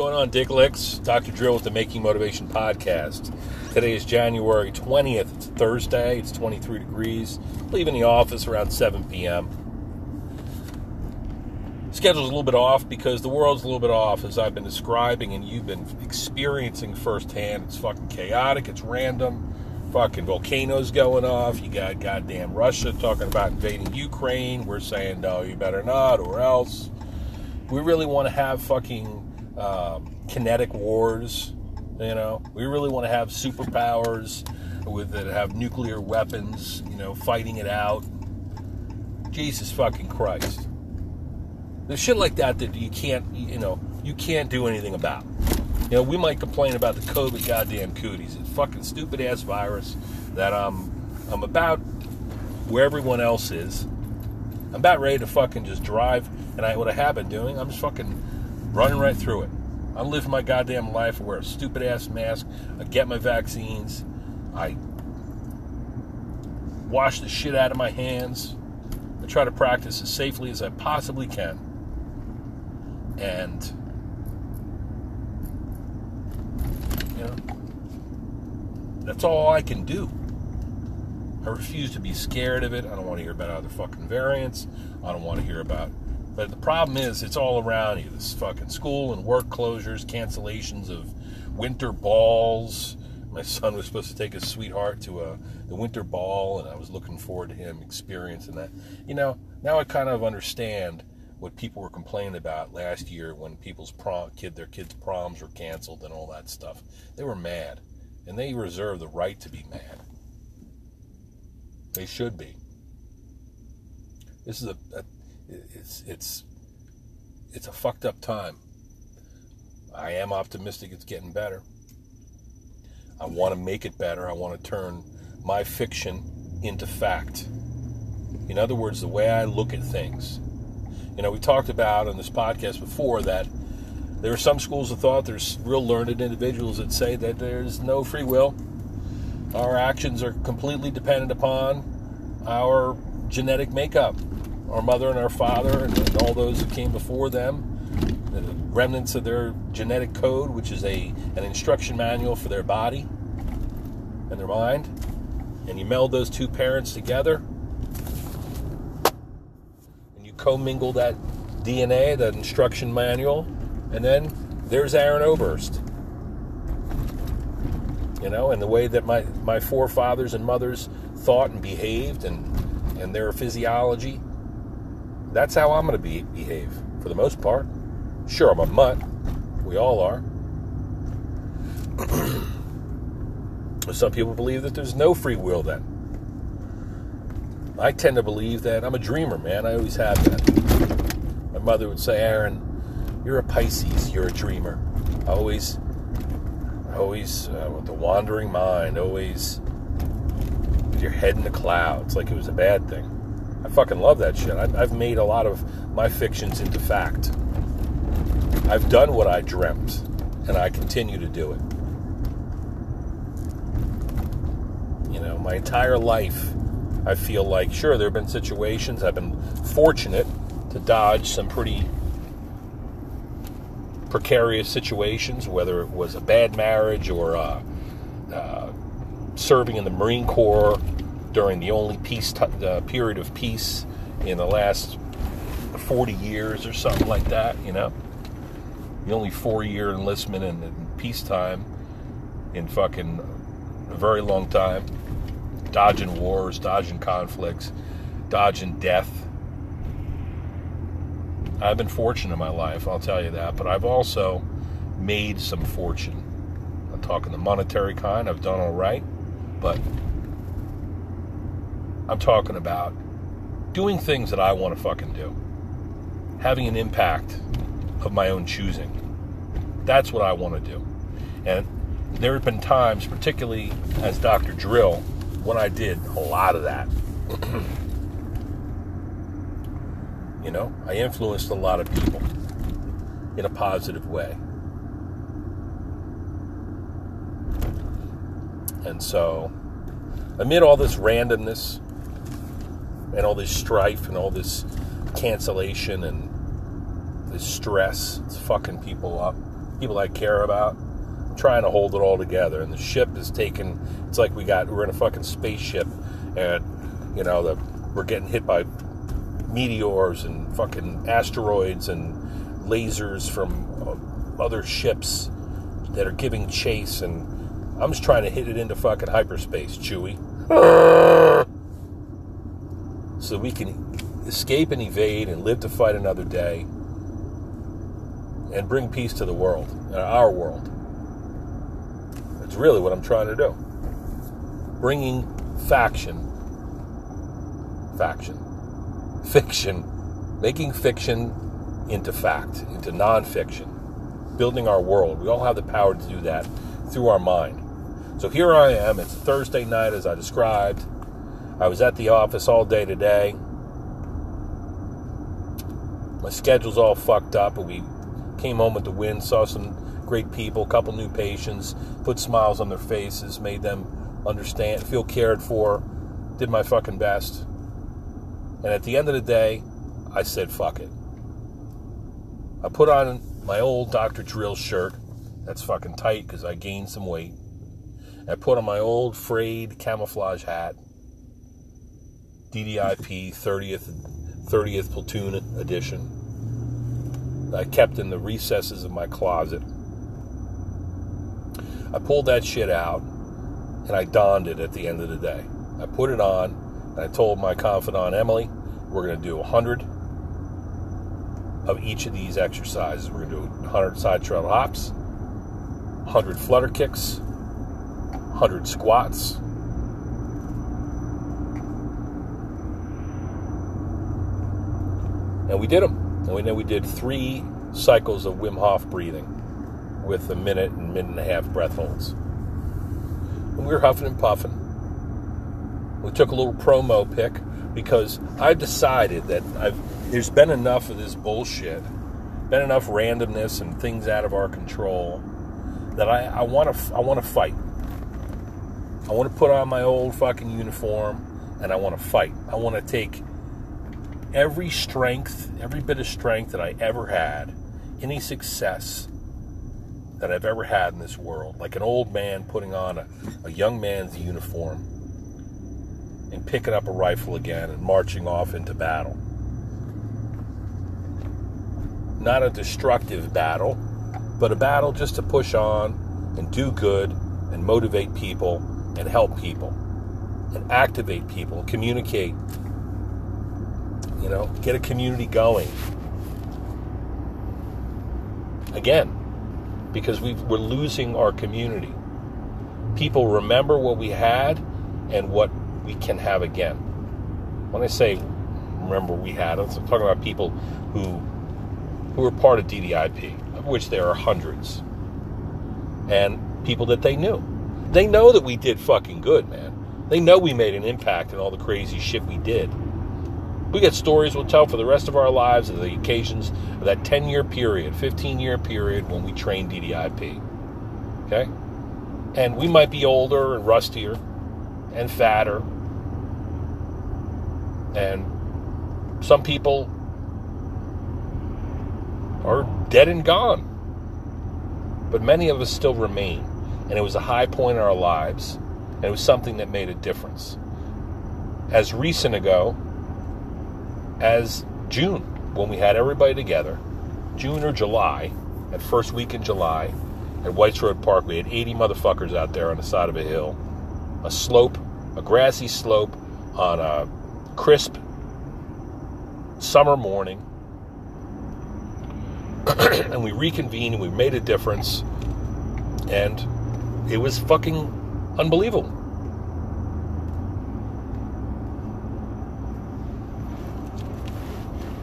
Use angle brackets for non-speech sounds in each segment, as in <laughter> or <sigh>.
going on, Dick Licks? Dr. Drill with the Making Motivation Podcast. Today is January 20th. It's Thursday. It's 23 degrees. Leaving the office around 7 p.m. Schedule's a little bit off because the world's a little bit off, as I've been describing and you've been experiencing firsthand. It's fucking chaotic. It's random. Fucking volcanoes going off. You got goddamn Russia talking about invading Ukraine. We're saying, no, you better not, or else. We really want to have fucking um, kinetic wars. You know, we really want to have superpowers with that have nuclear weapons. You know, fighting it out. Jesus fucking Christ. There's shit like that that you can't, you know, you can't do anything about. You know, we might complain about the COVID goddamn cooties. It's fucking stupid ass virus that I'm, I'm about where everyone else is. I'm about ready to fucking just drive, and I what I have been doing, I'm just fucking running right through it. I'm living my goddamn life. I wear a stupid ass mask. I get my vaccines. I wash the shit out of my hands. I try to practice as safely as I possibly can. And, you know, that's all I can do. I refuse to be scared of it. I don't want to hear about other fucking variants. I don't want to hear about but the problem is, it's all around you. This fucking school and work closures, cancellations of winter balls. My son was supposed to take his sweetheart to a, the winter ball, and I was looking forward to him experiencing that. You know, now I kind of understand what people were complaining about last year when people's prom, kid, their kids' proms were canceled and all that stuff. They were mad, and they reserve the right to be mad. They should be. This is a, a it's it's it's a fucked up time. I am optimistic it's getting better. I want to make it better. I want to turn my fiction into fact. In other words, the way I look at things. You know, we talked about on this podcast before that there are some schools of thought, there's real learned individuals that say that there's no free will. Our actions are completely dependent upon our genetic makeup our mother and our father and all those who came before them, the remnants of their genetic code, which is a an instruction manual for their body and their mind, and you meld those two parents together, and you commingle that DNA, that instruction manual, and then there's Aaron Oberst. You know, and the way that my, my forefathers and mothers thought and behaved and, and their physiology that's how I'm going to be, behave for the most part. Sure, I'm a mutt. We all are. <clears throat> Some people believe that there's no free will then. I tend to believe that I'm a dreamer, man. I always have that. My mother would say, Aaron, you're a Pisces, you're a dreamer. Always, always uh, with the wandering mind, always with your head in the clouds, like it was a bad thing. I fucking love that shit. I've made a lot of my fictions into fact. I've done what I dreamt, and I continue to do it. You know, my entire life, I feel like, sure, there have been situations, I've been fortunate to dodge some pretty precarious situations, whether it was a bad marriage or uh, uh, serving in the Marine Corps during the only peace t- uh, period of peace in the last 40 years or something like that, you know? The only four year enlistment in, in peacetime in fucking a very long time. Dodging wars, dodging conflicts, dodging death. I've been fortunate in my life, I'll tell you that, but I've also made some fortune. I'm talking the monetary kind, I've done all right, but I'm talking about doing things that I want to fucking do, having an impact of my own choosing. That's what I want to do. And there have been times, particularly as Dr. Drill, when I did a lot of that. <clears throat> you know, I influenced a lot of people in a positive way. And so, amid all this randomness, and all this strife and all this cancellation and this stress. It's fucking people up. people I care about. I'm trying to hold it all together, and the ship is taken. It's like we got we're in a fucking spaceship, and you know the we're getting hit by meteors and fucking asteroids and lasers from uh, other ships that are giving chase, and I'm just trying to hit it into fucking hyperspace, Chewie. <laughs> so we can escape and evade and live to fight another day and bring peace to the world, uh, our world. That's really what I'm trying to do. Bringing faction, faction, fiction, making fiction into fact, into nonfiction, building our world. We all have the power to do that through our mind. So here I am. It's Thursday night, as I described. I was at the office all day today. My schedule's all fucked up, but we came home with the win, saw some great people, a couple new patients, put smiles on their faces, made them understand, feel cared for, did my fucking best. And at the end of the day, I said, fuck it. I put on my old Dr. Drill shirt. That's fucking tight because I gained some weight. I put on my old frayed camouflage hat. DDIP 30th 30th platoon edition. I kept in the recesses of my closet. I pulled that shit out and I donned it at the end of the day. I put it on and I told my confidant Emily, we're going to do 100 of each of these exercises. We're going to do 100 side straddle hops, 100 flutter kicks, 100 squats. And we did them. And then we did three cycles of Wim Hof breathing with a minute and minute and a half breath holds. And we were huffing and puffing. We took a little promo pic because I've decided that I've there's been enough of this bullshit, been enough randomness and things out of our control that I want to I want to fight. I want to put on my old fucking uniform and I want to fight. I want to take every strength, every bit of strength that I ever had, any success that I've ever had in this world, like an old man putting on a, a young man's uniform and picking up a rifle again and marching off into battle. Not a destructive battle, but a battle just to push on and do good and motivate people and help people and activate people, communicate you know, get a community going. Again, because we we're losing our community. People remember what we had and what we can have again. When I say remember we had, I'm talking about people who who were part of DDIP, of which there are hundreds, and people that they knew. They know that we did fucking good, man. They know we made an impact in all the crazy shit we did. We got stories we'll tell for the rest of our lives of the occasions of that 10 year period, 15 year period when we trained DDIP. Okay? And we might be older and rustier and fatter. And some people are dead and gone. But many of us still remain. And it was a high point in our lives. And it was something that made a difference. As recent ago, as June when we had everybody together, June or July, at first week in July, at Whites Road Park, we had 80 motherfuckers out there on the side of a hill, a slope, a grassy slope on a crisp summer morning. <clears throat> and we reconvened and we made a difference. And it was fucking unbelievable.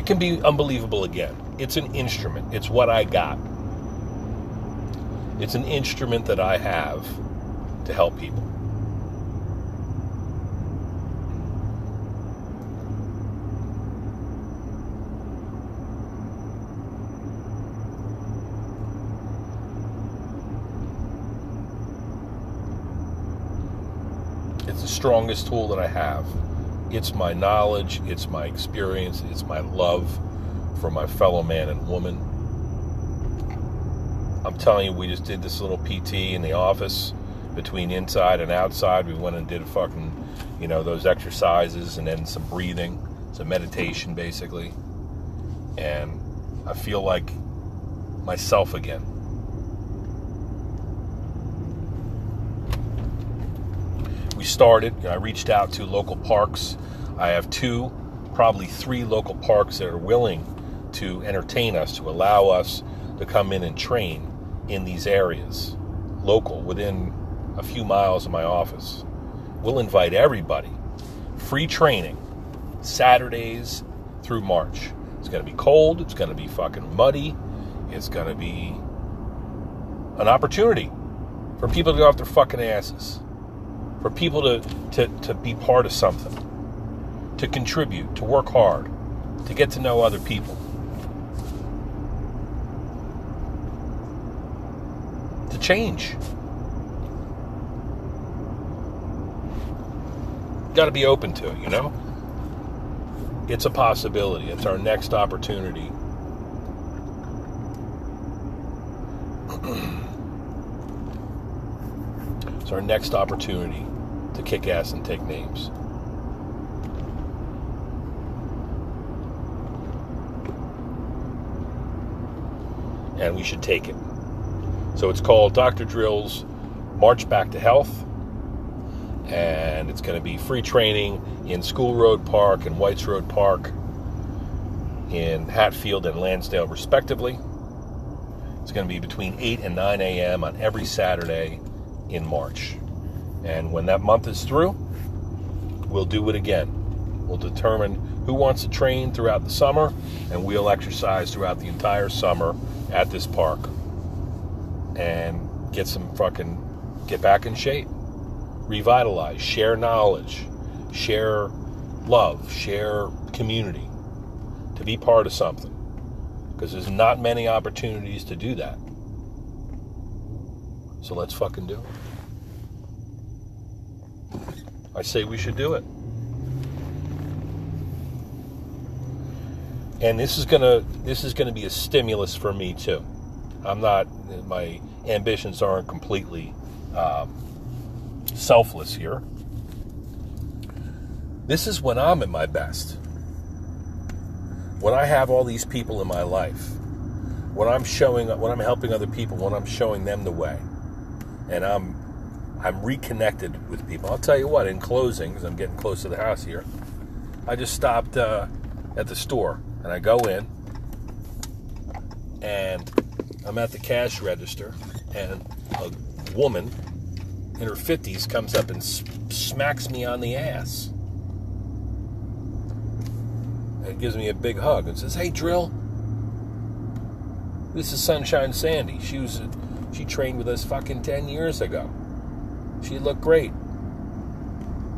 It can be unbelievable again. It's an instrument, it's what I got. It's an instrument that I have to help people. It's the strongest tool that I have. It's my knowledge, it's my experience, it's my love for my fellow man and woman. I'm telling you, we just did this little PT in the office between inside and outside. We went and did fucking, you know, those exercises and then some breathing, some meditation basically. And I feel like myself again. We started, I reached out to local parks. I have two, probably three local parks that are willing to entertain us, to allow us to come in and train in these areas, local, within a few miles of my office. We'll invite everybody. Free training, Saturdays through March. It's going to be cold. It's going to be fucking muddy. It's going to be an opportunity for people to go off their fucking asses, for people to, to, to be part of something, to contribute, to work hard, to get to know other people. To change. Got to be open to it, you know? It's a possibility. It's our next opportunity. <clears throat> it's our next opportunity to kick ass and take names. And we should take it. So it's called Dr. Drill's March Back to Health and it's going to be free training in School Road Park and Whites Road Park in Hatfield and Lansdale, respectively. It's going to be between 8 and 9 a.m. on every Saturday in March. And when that month is through, we'll do it again. We'll determine who wants to train throughout the summer, and we'll exercise throughout the entire summer at this park and get some fucking, get back in shape revitalize, share knowledge, share love, share community, to be part of something. Because there's not many opportunities to do that. So let's fucking do it. I say we should do it. And this is gonna this is gonna be a stimulus for me too. I'm not my ambitions aren't completely um, selfless here. This is when I'm at my best. When I have all these people in my life. When I'm showing when I'm helping other people, when I'm showing them the way. And I'm I'm reconnected with people. I'll tell you what, in closing, because I'm getting close to the house here, I just stopped uh, at the store and I go in and I'm at the cash register and a woman in her 50s comes up and smacks me on the ass. And gives me a big hug and says, "Hey, Drill, this is Sunshine Sandy. She was she trained with us fucking 10 years ago. She looked great."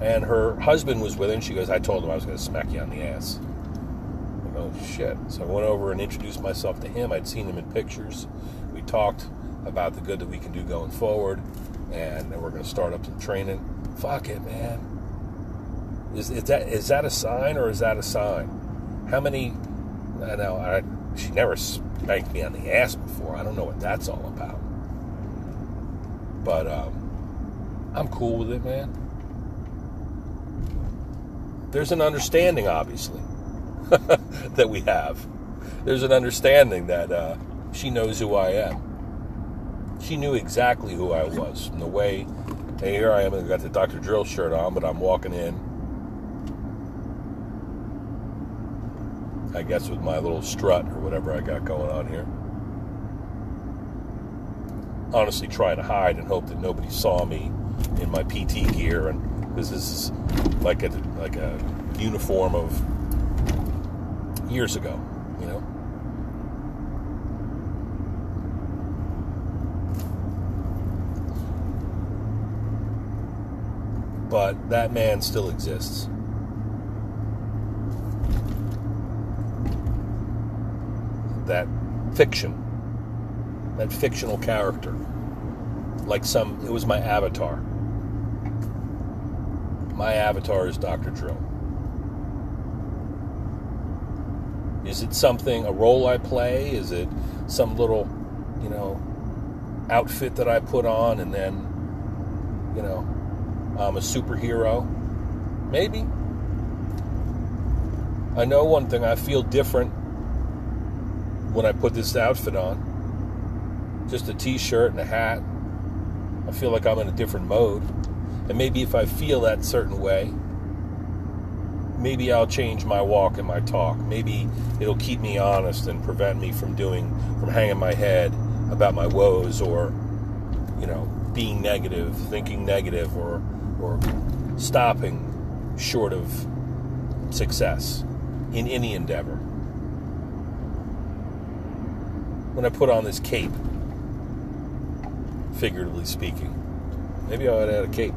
And her husband was with her, and she goes, I told him I was going to smack you on the ass. I go, shit. So I went over and introduced myself to him. I'd seen him in pictures. We talked about the good that we can do going forward and we're going to start up some training. Fuck it, man. Is, is that is that a sign or is that a sign? How many? I know I, she never spanked me on the ass before. I don't know what that's all about. But um, I'm cool with it, man. There's an understanding, obviously, <laughs> that we have. There's an understanding that uh, she knows who I am she knew exactly who I was from the way. Hey, here I am, and I got the Dr. Drill shirt on, but I'm walking in. I guess with my little strut or whatever I got going on here. Honestly, trying to hide and hope that nobody saw me in my PT gear, and this is like a like a uniform of years ago. You know. But that man still exists. That fiction, that fictional character, like some, it was my avatar. My avatar is Dr. Drill. Is it something, a role I play? Is it some little, you know, outfit that I put on, and then, you know, I'm a superhero. Maybe. I know one thing, I feel different when I put this outfit on. Just a t shirt and a hat. I feel like I'm in a different mode. And maybe if I feel that certain way, maybe I'll change my walk and my talk. Maybe it'll keep me honest and prevent me from doing, from hanging my head about my woes or, you know, being negative, thinking negative, or, or stopping short of success in any endeavor. When I put on this cape, figuratively speaking, maybe I ought to add a cape.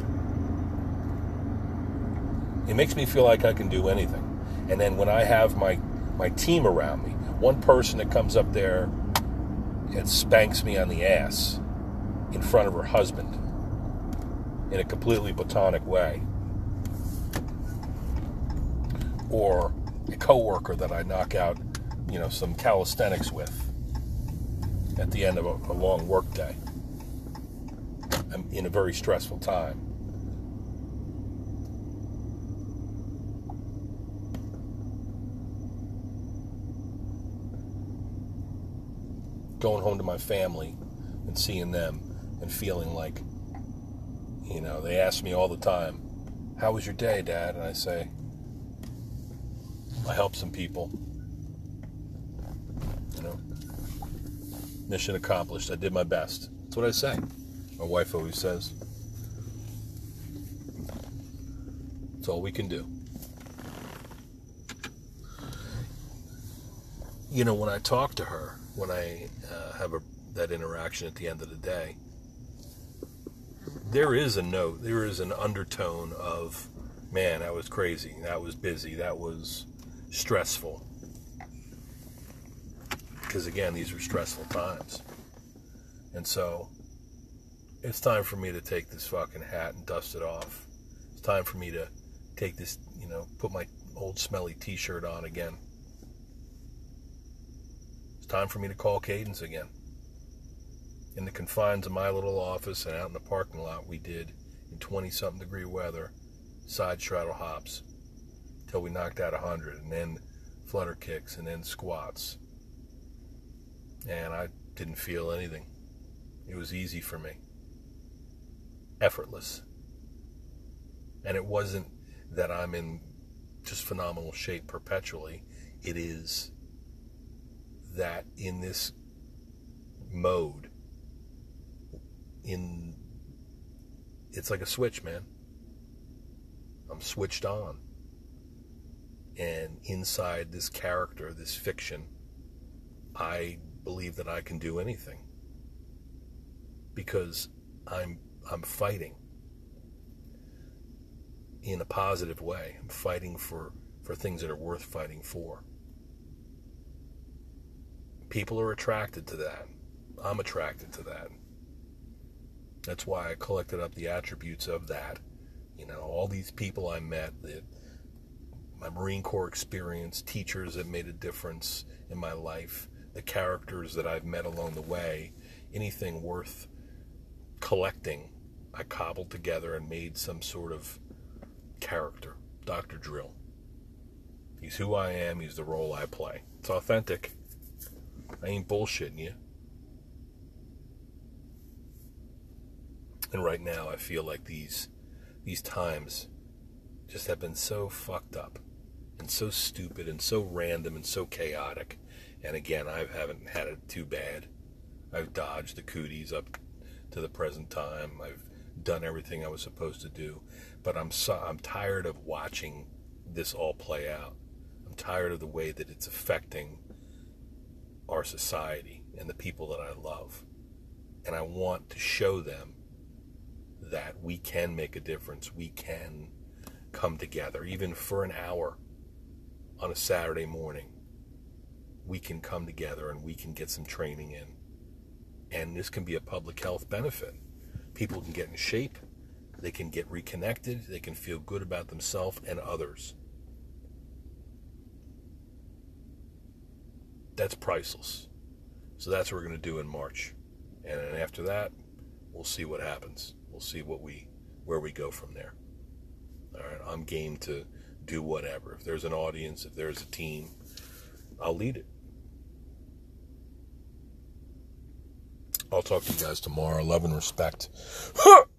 It makes me feel like I can do anything. And then when I have my, my team around me, one person that comes up there and spanks me on the ass in front of her husband in a completely platonic way. Or a coworker that I knock out, you know, some calisthenics with at the end of a, a long workday um, in a very stressful time. Going home to my family and seeing them and feeling like, you know, they ask me all the time, How was your day, Dad? And I say, I helped some people. You know, mission accomplished. I did my best. That's what I say. My wife always says. That's all we can do. You know, when I talk to her, when I uh, have a, that interaction at the end of the day, there is a note, there is an undertone of, man, that was crazy, that was busy, that was stressful. Because again, these are stressful times. And so it's time for me to take this fucking hat and dust it off. It's time for me to take this, you know, put my old smelly t shirt on again. Time for me to call Cadence again. In the confines of my little office and out in the parking lot, we did in 20 something degree weather side straddle hops till we knocked out 100 and then flutter kicks and then squats. And I didn't feel anything. It was easy for me. Effortless. And it wasn't that I'm in just phenomenal shape perpetually. It is that in this mode, in it's like a switch, man. I'm switched on and inside this character, this fiction, I believe that I can do anything because I'm I'm fighting in a positive way. I'm fighting for for things that are worth fighting for. People are attracted to that. I'm attracted to that. That's why I collected up the attributes of that. You know, all these people I met that my Marine Corps experience, teachers that made a difference in my life, the characters that I've met along the way, anything worth collecting, I cobbled together and made some sort of character. Dr. Drill. He's who I am, he's the role I play. It's authentic. I ain't bullshitting you. And right now I feel like these these times just have been so fucked up and so stupid and so random and so chaotic. And again, I haven't had it too bad. I've dodged the cooties up to the present time. I've done everything I was supposed to do, but I'm so, I'm tired of watching this all play out. I'm tired of the way that it's affecting our society and the people that I love. And I want to show them that we can make a difference. We can come together, even for an hour on a Saturday morning, we can come together and we can get some training in. And this can be a public health benefit. People can get in shape, they can get reconnected, they can feel good about themselves and others. That's priceless. So that's what we're going to do in March. And then after that, we'll see what happens. We'll see what we where we go from there. All right, I'm game to do whatever. If there's an audience, if there's a team, I'll lead it. I'll talk to you guys tomorrow. Love and respect. <laughs>